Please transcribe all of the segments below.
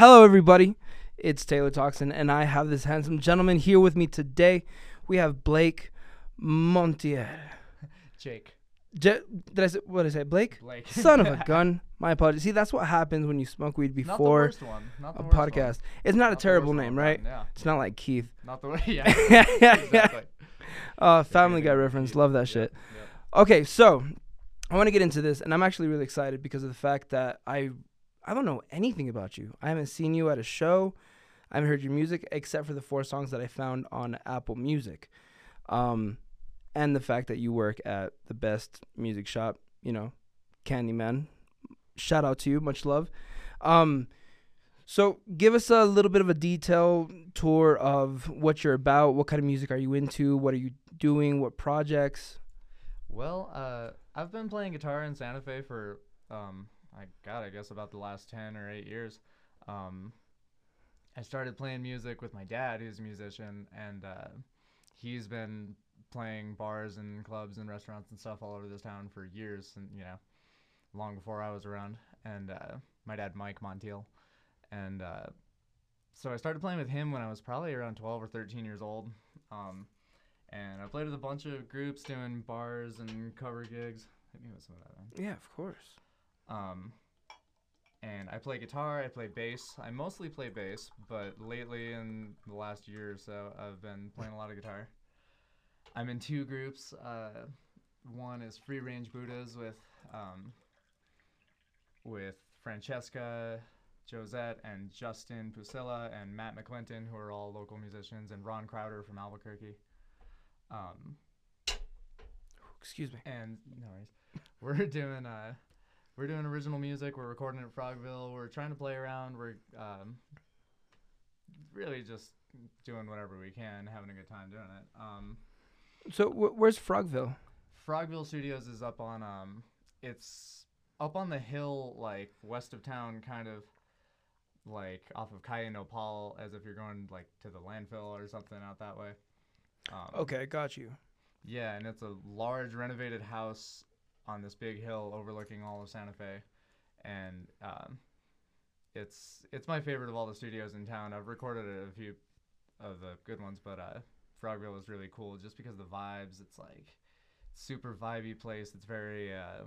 Hello, everybody. It's Taylor Toxin, and I have this handsome gentleman here with me today. We have Blake Montiel. Jake. J- did I say what did I say? Blake? Blake. Son of a gun. My apologies. See, that's what happens when you smoke weed Not the before worst one. Not the a podcast. One. It's not a Not the terrible name, right? Yeah. It's not like Keith. Not the worst. Yeah. exactly. uh, Family Guy reference. Love that Yep, shit. yep. Okay, so I want to get into this, and I'm actually really excited because of the fact that I I don't know anything about you. I haven't seen you at a show. I haven't heard your music except for the four songs that I found on Apple Music, um, and the fact that you work at the best music shop. You know, Candyman. Shout out to you. Much love. Um, so give us a little bit of a detail tour of what you're about. What kind of music are you into? What are you doing? What projects? Well, uh, I've been playing guitar in Santa Fe for, um, I God, I guess about the last ten or eight years. Um, I started playing music with my dad, who's a musician, and uh, he's been playing bars and clubs and restaurants and stuff all over this town for years, and you know, long before I was around. And uh, my dad, Mike Montiel, and uh, so I started playing with him when I was probably around 12 or 13 years old. Um, and I played with a bunch of groups doing bars and cover gigs. Hit me with some of that. Man. Yeah, of course. Um, and I play guitar, I play bass. I mostly play bass, but lately in the last year or so, I've been playing a lot of guitar. I'm in two groups. Uh, one is Free Range Buddhas with um, with Francesca Josette and Justin Pusilla and Matt McClinton, who are all local musicians, and Ron Crowder from Albuquerque. Um, Excuse me. and no worries. We're doing uh we're doing original music. We're recording at Frogville. We're trying to play around. We're um really just doing whatever we can, having a good time doing it. Um So wh- where's Frogville? Frogville Studios is up on um it's up on the hill like west of town kind of like off of Calle Nopal as if you're going like to the landfill or something out that way. Um, Okay, got you. Yeah, and it's a large renovated house on this big hill overlooking all of Santa Fe, and um, it's it's my favorite of all the studios in town. I've recorded a few of the good ones, but uh, Frogville is really cool just because of the vibes. It's like super vibey place. It's very uh,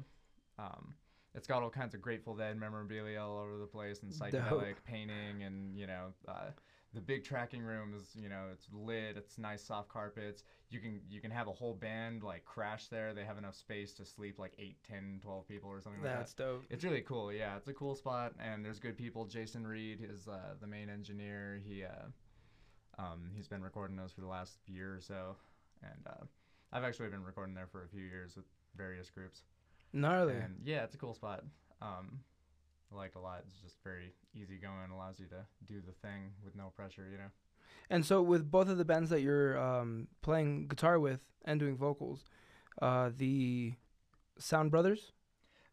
um, it's got all kinds of Grateful Dead memorabilia all over the place and psychedelic painting and you know uh, the big tracking room is you know it's lit it's nice soft carpets. You can you can have a whole band like crash there. They have enough space to sleep like 8 10 12 people or something like that. That's dope. it's really cool. Yeah it's a cool spot and there's good people. Jason reed is uh, the main engineer. He uh, um, he's been recording those for the last year or so and uh, i've actually been recording there for a few years with various groups. Gnarly. and yeah, it's a cool spot. Um, I liked a lot. It's just very easy going. Allows you to do the thing with no pressure, you know. And so with both of the bands that you're um, playing guitar with and doing vocals, uh, the Sound Brothers,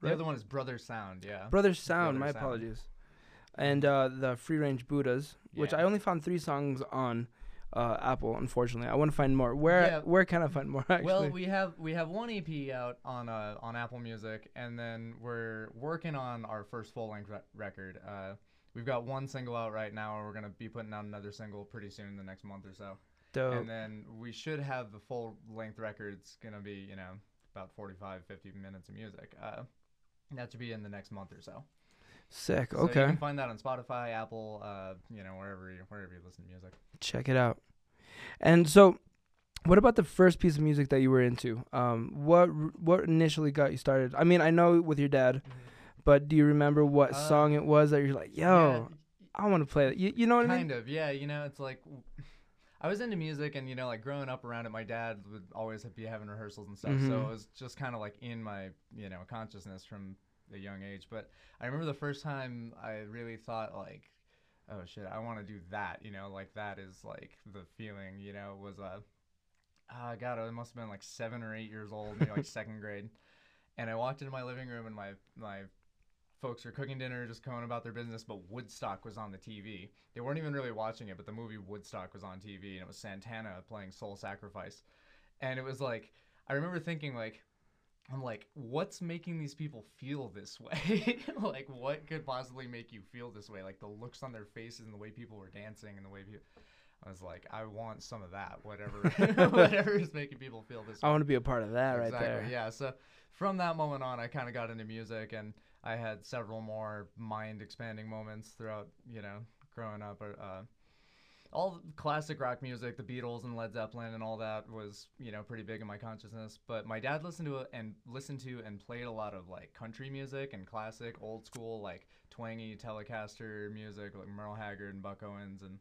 The Right. other one is Brother Sound. Yeah. Brothers Sound. Brother my Sound. apologies. And uh, the Free Range Buddhas, which I only found three songs on uh, Apple. Unfortunately, I want to find more. Where Yeah. where can I find more? Actually. Well, we have we have one EP out on uh, on Apple Music, and then we're working on our first full length re- record. Uh, we've got one single out right now, and we're gonna be putting out another single pretty soon, the next month or so. dope. And then we should have the full length record's gonna be you know about 45, 50 minutes of music. Uh, that should be in the next month or so. Sick. So Okay. you can find that on Spotify, Apple, uh, you know, wherever you wherever you listen to music. check it out. And so, what about the first piece of music that you were into? Um, what what initially got you started? I mean, I know with your dad, but do you remember what Uh, song it was that you're like, yo, I want to play it? You, you know what I mean? kind of, yeah. You know, it's like I was into music, and you know, like growing up around it, my dad would always be having rehearsals and stuff, so Mhm. it was just kind of like in my you know consciousness from a young age. But I remember the first time I really thought like. Oh shit! I want to do that. You know, like that is like the feeling. You know, was uh, ah, God, I must have been like seven or eight years old, maybe like second grade. And I walked into my living room, and my my folks were cooking dinner, just going about their business. But Woodstock was on the TV. They weren't even really watching it, but the movie Woodstock was on TV, and it was Santana playing Soul Sacrifice. And it was like, I remember thinking like, I'm like, what's making these people feel this way? like, what could possibly make you feel this way? Like the looks on their faces and the way people were dancing and the way people. I was like, I want some of that. Whatever, whatever is making people feel this. Way. I way. want to be a part of that exactly. right there. Yeah. So from that moment on, I kind of got into music, and I had several more mind expanding moments throughout, you know, growing up. Uh, all classic rock music, the Beatles and Led Zeppelin and all that was, you know, pretty big in my consciousness. But my dad listened to it and listened to and played a lot of like country music and classic, old school, like twangy Telecaster music, like Merle Haggard and Buck Owens and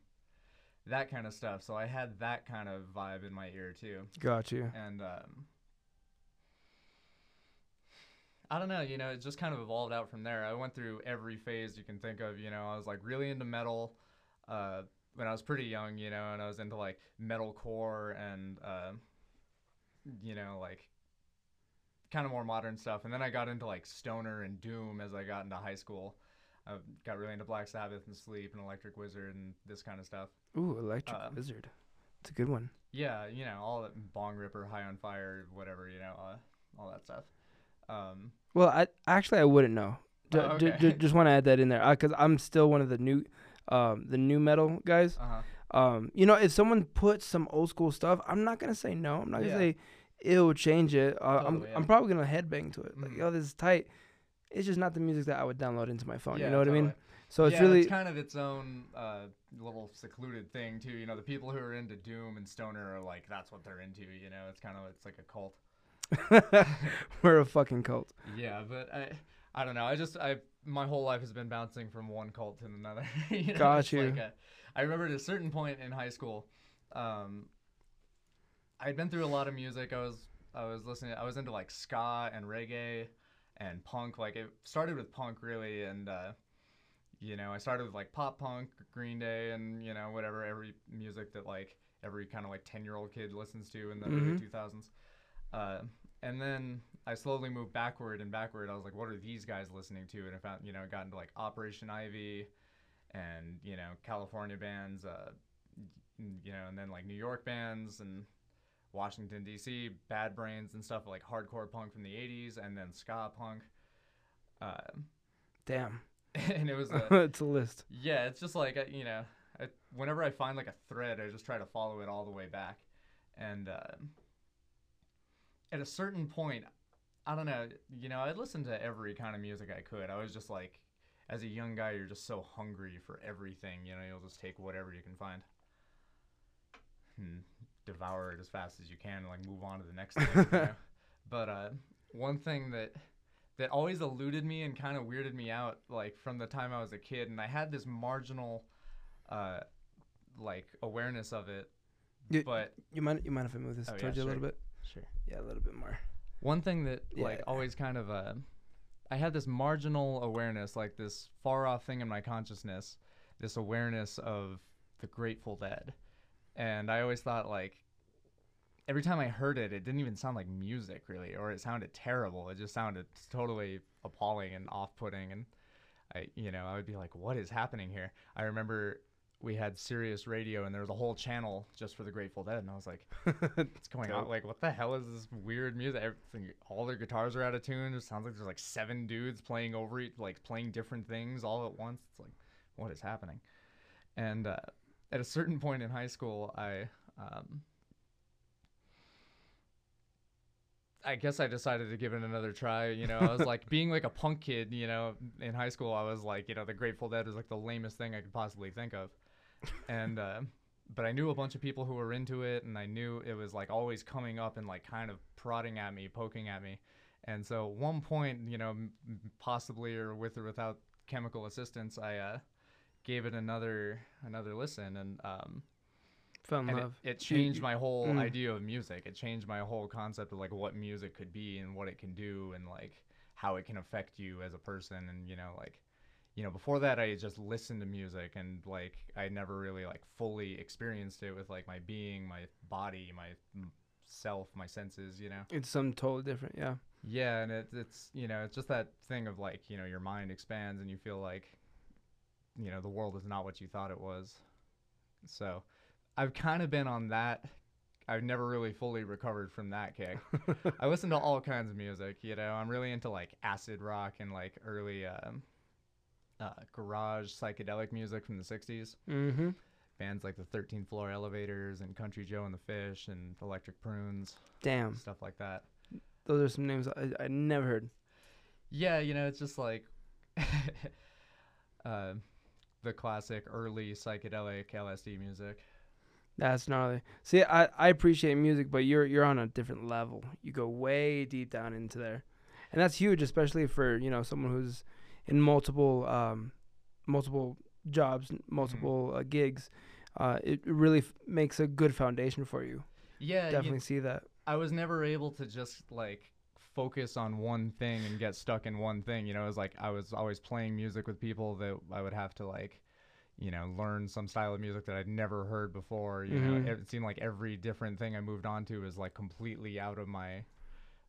that kind of stuff. So I had that kind of vibe in my ear too. Got you. And um, I don't know, you know, it just kind of evolved out from there. I went through every phase you can think of. You know, I was like really into metal uh, when I was pretty young, you know, and I was into like metalcore and, uh, you know, like kind of more modern stuff. And then I got into like stoner and doom as I got into high school. I got really into Black Sabbath and Sleep and Electric Wizard and this kind of stuff. Ooh, Electric Uh, Wizard. It's a good one. Yeah, you know, all that Bongripper, High on Fire, whatever, you know, uh, all that stuff. Um, Well, I actually I wouldn't know. D- Oh, d- okay. d- just want to add that in there because I'm still one of the new, um, the new metal guys. uh-huh. Um, you know, if someone puts some old school stuff, I'm not gonna say no. I'm not gonna Yeah. say it'll change it. Uh, I'm yeah. I'm probably gonna headbang to it. Like, Mhm. yo, this is tight. It's just not the music that I would download into my phone. Yeah, you know what I mean? So it's yeah, really it's kind of its own uh, little secluded thing too. You know, the people who are into doom and stoner are like that's what they're into. You know, it's kind of it's like a cult. we're a fucking cult. Yeah, but I I don't know. I just I my whole life has been bouncing from one cult to another. you know, Got you. Like a, I remember at a certain point in high school, um, I'd been through a lot of music. I was I was listening. I was into like ska and reggae and punk. Like it started with punk really, and uh, you know I started with like pop punk, Green Day, and you know whatever every music that like every kind of like ten year old kid listens to in the early Mhm. two thousands. Uh, and then I slowly moved backward and backward. I was like, what are these guys listening to? And I found, you know, got into like Operation Ivy and, you know, California bands, uh, you know, and then like New York bands and Washington, D.C., Bad Brains and stuff like hardcore punk from the 80s and then ska punk. Uh, Damn, and it was, a, it's a list. yeah, it's just like, uh, you know, I, whenever I find like a thread, I just try to follow it all the way back. And, uh, at a certain point, I don't know, you know, I listened to every kind of music I could. I was just like, as a young guy, you're just so hungry for everything, you know, you'll just take whatever you can find and devour it as fast as you can and like move on to the next thing. you know? But uh, one thing that that always eluded me and kind of weirded me out, like from the time I was a kid, and I had this marginal, uh, like awareness of it, You, but you mind you mind if I move this Oh, yeah, towards you a little bit? sure. Yeah, a little bit more. One thing that Yeah. like always kind of uh I had this marginal awareness, like this far off thing in my consciousness, this awareness of the Grateful Dead. And I always thought like every time I heard it, it didn't even sound like music really, or it sounded terrible. It just sounded totally appalling and off putting and I you know, I would be like, What is happening here? I remember we had Sirius radio and there was a whole channel just for the Grateful Dead and I was like what's going on? Like, what the hell is this weird music? Everything, all their guitars are out of tune. It sounds like there's like seven dudes playing over it, like playing different things all at once. It's like, what is happening? And uh, at a certain point in high school, I, um, I guess I decided to give it another try. You know, I was like being like a punk kid. You know, in high school, I was like, you know, the Grateful Dead was like the lamest thing I could possibly think of, and. Uh, but I knew a bunch of people who were into it, and I knew it was like always coming up and like kind of prodding at me, poking at me. And so, one point, you know, possibly or with or without chemical assistance, I uh, gave it another another listen, and um, Fell in and it, love. it changed my whole mm. idea of music. It changed my whole concept of like what music could be and what it can do, and like how it can affect you as a person, and you know, like you know before that i just listened to music and like i never really like fully experienced it with like my being my body my self my senses you know It's something totally different. Yeah. yeah and it, it's you know it's just that thing of like you know your mind expands and you feel like you know the world is not what you thought it was so i've kind of been on that I've never really fully recovered from that kick. I listen to all kinds of music. You know, I'm really into like acid rock and like early um, uh, garage psychedelic music from the '60s. mm-hmm. Bands like the 13th Floor Elevators and Country Joe and the Fish and Electric Prunes, Damn, stuff like that. those are some names I, I never heard. Yeah, you know, it's just like uh, the classic early psychedelic LSD music. That's gnarly. See, I, I appreciate music, but you're you're on a different level. You go way deep down into there, and that's huge, especially for you know someone who's in multiple um, multiple jobs, multiple uh, gigs. Uh, it really f- makes a good foundation for you. Yeah, you- Definitely see that. I was never able to just like focus on one thing and get stuck in one thing. You know, it was like I was always playing music with people that I would have to like, you know, learn some style of music that I'd never heard before. You Mhm. know, it seemed like every different thing I moved on to was like completely out of my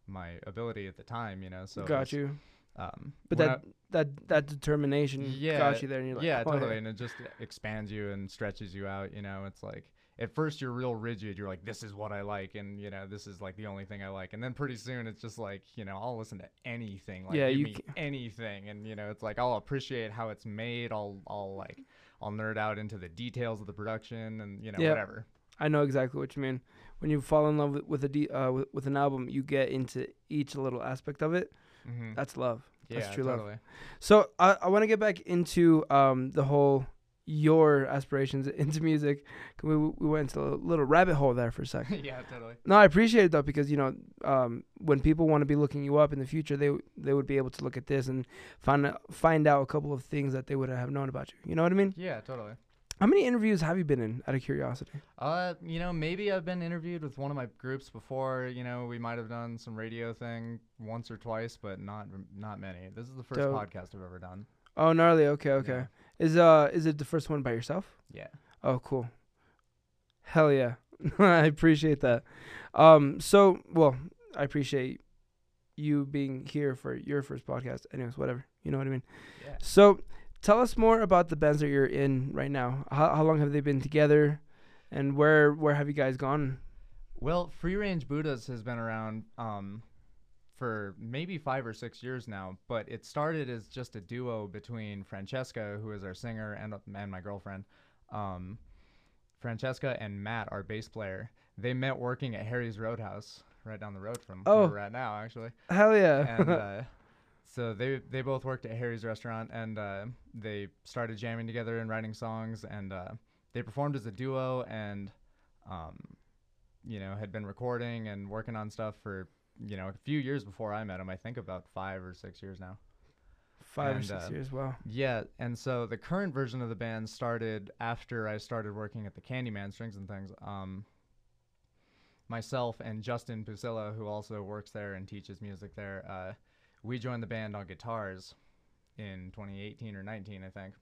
my ability at the time. You know, so got was, you. Um, But that that that determination Yeah, got you there, and you're like, yeah, oh, totally, and it just expands you and stretches you out. You know, it's like at first you're real rigid. You're like, this is what I like, and you know, this is like the only thing I like. And then pretty soon it's just like, you know, I'll listen to anything. Like, Yeah, you me anything, and you know, it's like I'll appreciate how it's made. I'll, I'll like, I'll nerd out into the details of the production, and you know, Yeah. whatever. I know exactly what you mean. When you fall in love with, with a D, uh, with, with an album, you get into each little aspect of it. Mm-hmm. That's love. Yeah, that's true love. totally. So I, I want to get back into um, the whole your aspirations into music. We we went into a little rabbit hole there for a second. yeah, totally. No, I appreciate it though because you know um, when people want to be looking you up in the future, they they would be able to look at this and find out, find out a couple of things that they would have known about you. You know what I mean? Yeah, totally. How many interviews have you been in? Out of curiosity. Uh, you know, maybe I've been interviewed with one of my groups before. You know, we might have done some radio thing once or twice, but not not many. This is the first Dope. podcast I've ever done. Oh, gnarly. Okay, okay. Is uh is it the first one by yourself? Yeah. Oh, cool. Hell yeah. I appreciate that. Um, so, well, I appreciate you being here for your first podcast. Anyways, whatever. You know what I mean? Yeah. So, tell us more about the bands that you're in right now. How, how long have they been together? And where where have you guys gone? Well, Free Range Buddhas has been around um, for maybe five or six years now, but it started as just a duo between Francesca, who is our singer, and and my girlfriend. Um, Francesca and Matt, our bass player, they met working at Harry's Roadhouse right down the road from Oh. where we're at now, actually. Hell yeah. and uh, so they they both worked at Harry's restaurant, and uh, they started jamming together and writing songs, and uh, they performed as a duo, and um, you know had been recording and working on stuff for you know a few years before I met him. I think about five or six years now. Five or six uh, years. Wow. Yeah, and so the current version of the band started after I started working at the Candyman Strings and Things. Um, myself and Justin Pusilla, who also works there and teaches music there, uh, we joined the band on guitars in 2018 or 19, I think.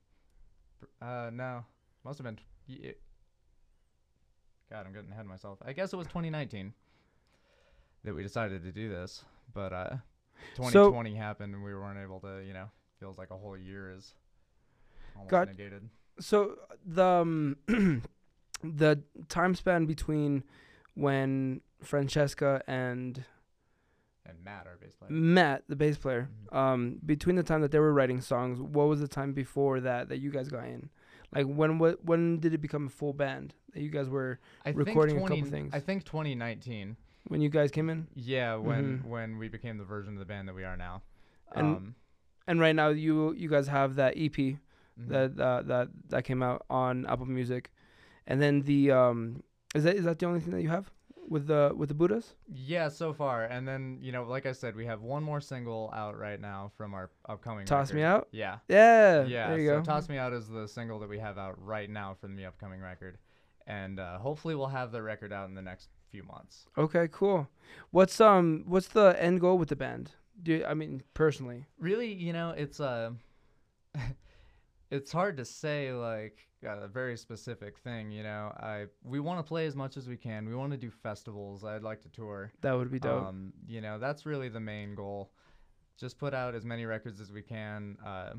Uh, no, must have been. T- God, I'm getting ahead of myself. I guess it was 2019 that we decided to do this, but uh, 2020 happened and we weren't able to. You know, feels like a whole year is almost Got- negated. So the um, the time span between when Francesca and And Matt, our bass player. Matt, the bass player, Mhm. um, between the time that they were writing songs, what was the time before that that you guys got in? Like when what when did it become a full band that you guys were I recording a couple things. I think 2019. When you guys came in? Yeah, when Mhm. when we became the version of the band that we are now. And um, And right now you you guys have that EP mhm. that uh, that that came out on Apple Music, and then the um is that is that the only thing that you have with the with the Buddhas? yeah, so far, and then you know, like I said, we have one more single out right now from our upcoming. Toss me out. Yeah. Yeah, Yeah, there you so go. Toss Me Out is the single that we have out right now from the upcoming record. And uh, hopefully we'll have the record out in the next few months. Okay, cool. What's um what's the end goal with the band? Do you, I mean personally? Really, you know, it's uh, it's hard to say like a very specific thing, you know. I we want to play as much as we can. We want to do festivals. I'd like to tour. That would be dope. Um, you know, that's really the main goal. Just put out as many records as we can. Uh,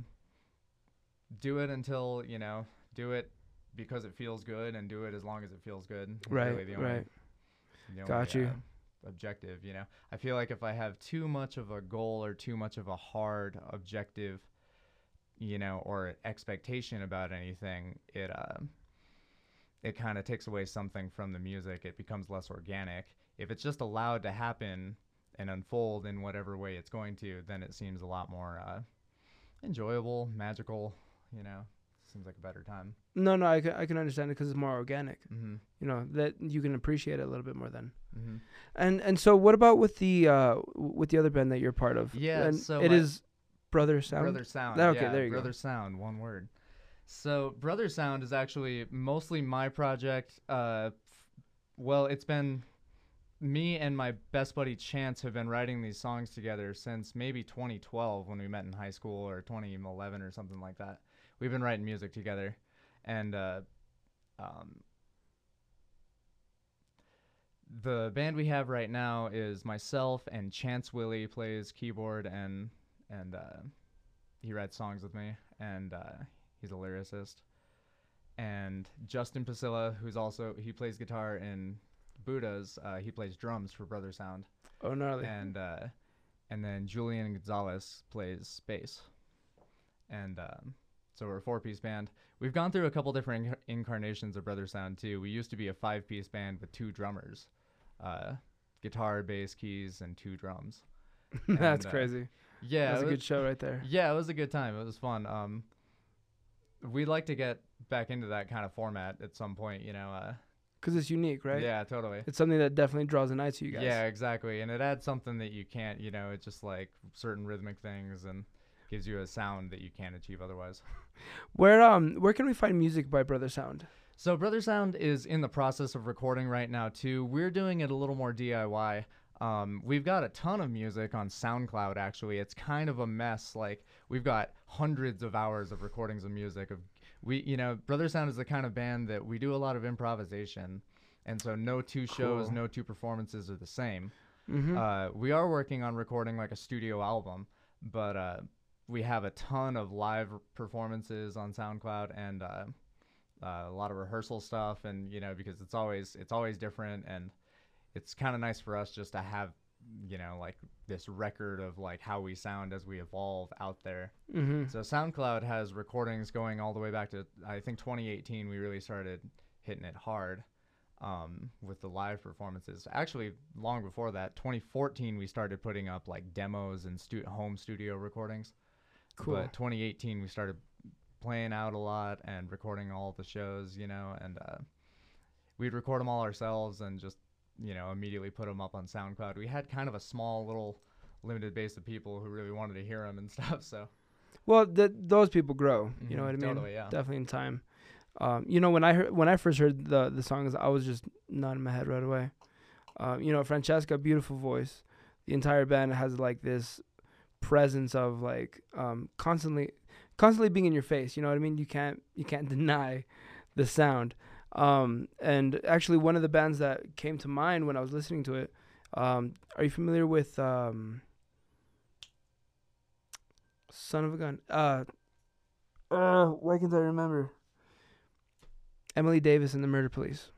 do it until you know. Do it because it feels good, and do it as long as it feels good. right, really the only right. The Got you. uh, objective. You know, I feel like if I have too much of a goal or too much of a hard objective, you know, or expectation about anything, it uh, it kind of takes away something from the music. It becomes less organic. If it's just allowed to happen and unfold in whatever way it's going to, then it seems a lot more uh, enjoyable, magical. You know, seems like a better time. No, no, I can, I can understand it because it's more organic. Mm-hmm. You know that you can appreciate it a little bit more then. Mm-hmm. And and so what about with the uh with the other band that you're part of? Yeah, and so it is Brother Sound. Brother Sound. Okay, yeah, there you go. Brother Sound, one word. So Brother Sound is actually mostly my project. Uh, f- well, it's been me and my best buddy Chance have been writing these songs together since maybe 2012 when we met in high school or 2011 or something like that. We've been writing music together, and uh, um, the band we have right now is myself and Chance Willie plays keyboard and and uh, he writes songs with me and uh, he's a lyricist. And Justin Pasilla, who's also he plays guitar in Buddha's, uh, he plays drums for Brother Sound, Oh gnarly. and uh, and then Julian Gonzalez plays bass. And um, so we're a four-piece band. We've gone through a couple different inc- incarnations of Brother Sound too. We used to be a five-piece band with two drummers, uh, guitar, bass, keys, and two drums. That's and, uh, crazy. Yeah, That's was a good show right there. yeah, it was a good time. It was fun. Um, we'd like to get back into that kind of format at some point. You know. Uh, Because it's unique, right? Yeah, totally. It's something that definitely draws an eye to you guys. Yeah, exactly. And it adds something that you can't. You know, it's just like certain rhythmic things and gives you a sound that you can't achieve otherwise. Where um where can we find music by Brother Sound? So Brother Sound is in the process of recording right now too. We're doing it a little more DIY. Um, we've got a ton of music on SoundCloud. Actually, it's kind of a mess. Like we've got hundreds of hours of recordings of music. Of we, you know, Brother Sound is the kind of band that we do a lot of improvisation, and so no two shows, Cool. no two performances are the same. Mm-hmm. Uh, we are working on recording like a studio album, but uh, we have a ton of live performances on SoundCloud and uh, uh, a lot of rehearsal stuff, and you know because it's always it's always different, and it's kind of nice for us just to have you know like this record of like how we sound as we evolve out there. mm-hmm. So SoundCloud has recordings going all the way back to I think 2018. We really started hitting it hard um, with the live performances. Actually, long before that, 2014, we started putting up like demos and stu- home studio recordings. Cool. But 2018, we started playing out a lot and recording all the shows, you know, and uh, we'd record them all ourselves and just you know immediately put them up on SoundCloud. We had kind of a small little limited base of people who really wanted to hear them and stuff. So Well, th- those people grow. You know Mhm, what I mean? totally, yeah. Definitely in time. Um, you know, when I heard when I first heard the the songs, I was just nodding my head right away. Uh, you know, Francesca, beautiful voice. The entire band has like this presence of like um, constantly constantly being in your face. You know what I mean? You can't you can't deny the sound. Um, and actually, one of the bands that came to mind when I was listening to it. Um, are you familiar with um, Son of a Gun? Uh, uh, why can't I remember? Emily Davis and the Murder Police.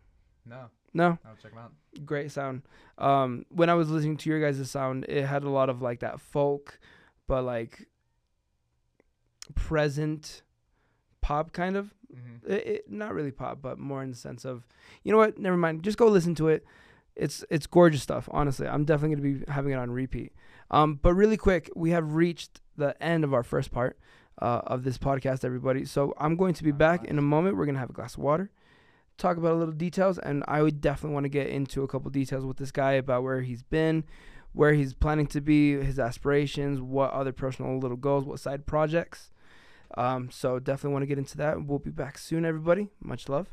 no, No, I'll check them out. great sound. Um, when I was listening to your guys' sound, it had a lot of like that folk, but like present pop kind of. Mm-hmm. It, it, not really pop, but more in the sense of, you know what? Never mind. Just go listen to it. It's it's gorgeous stuff. Honestly, I'm definitely gonna be having it on repeat. Um, but really quick, we have reached the end of our first part uh, of this podcast, everybody. So I'm going to be back in a moment. We're gonna have a glass of water, talk about a little details, and I would definitely want to get into a couple details with this guy about where he's been, where he's planning to be, his aspirations, what other personal little goals, what side projects. Um, so definitely want to get into that. We'll be back soon, everybody. Much love.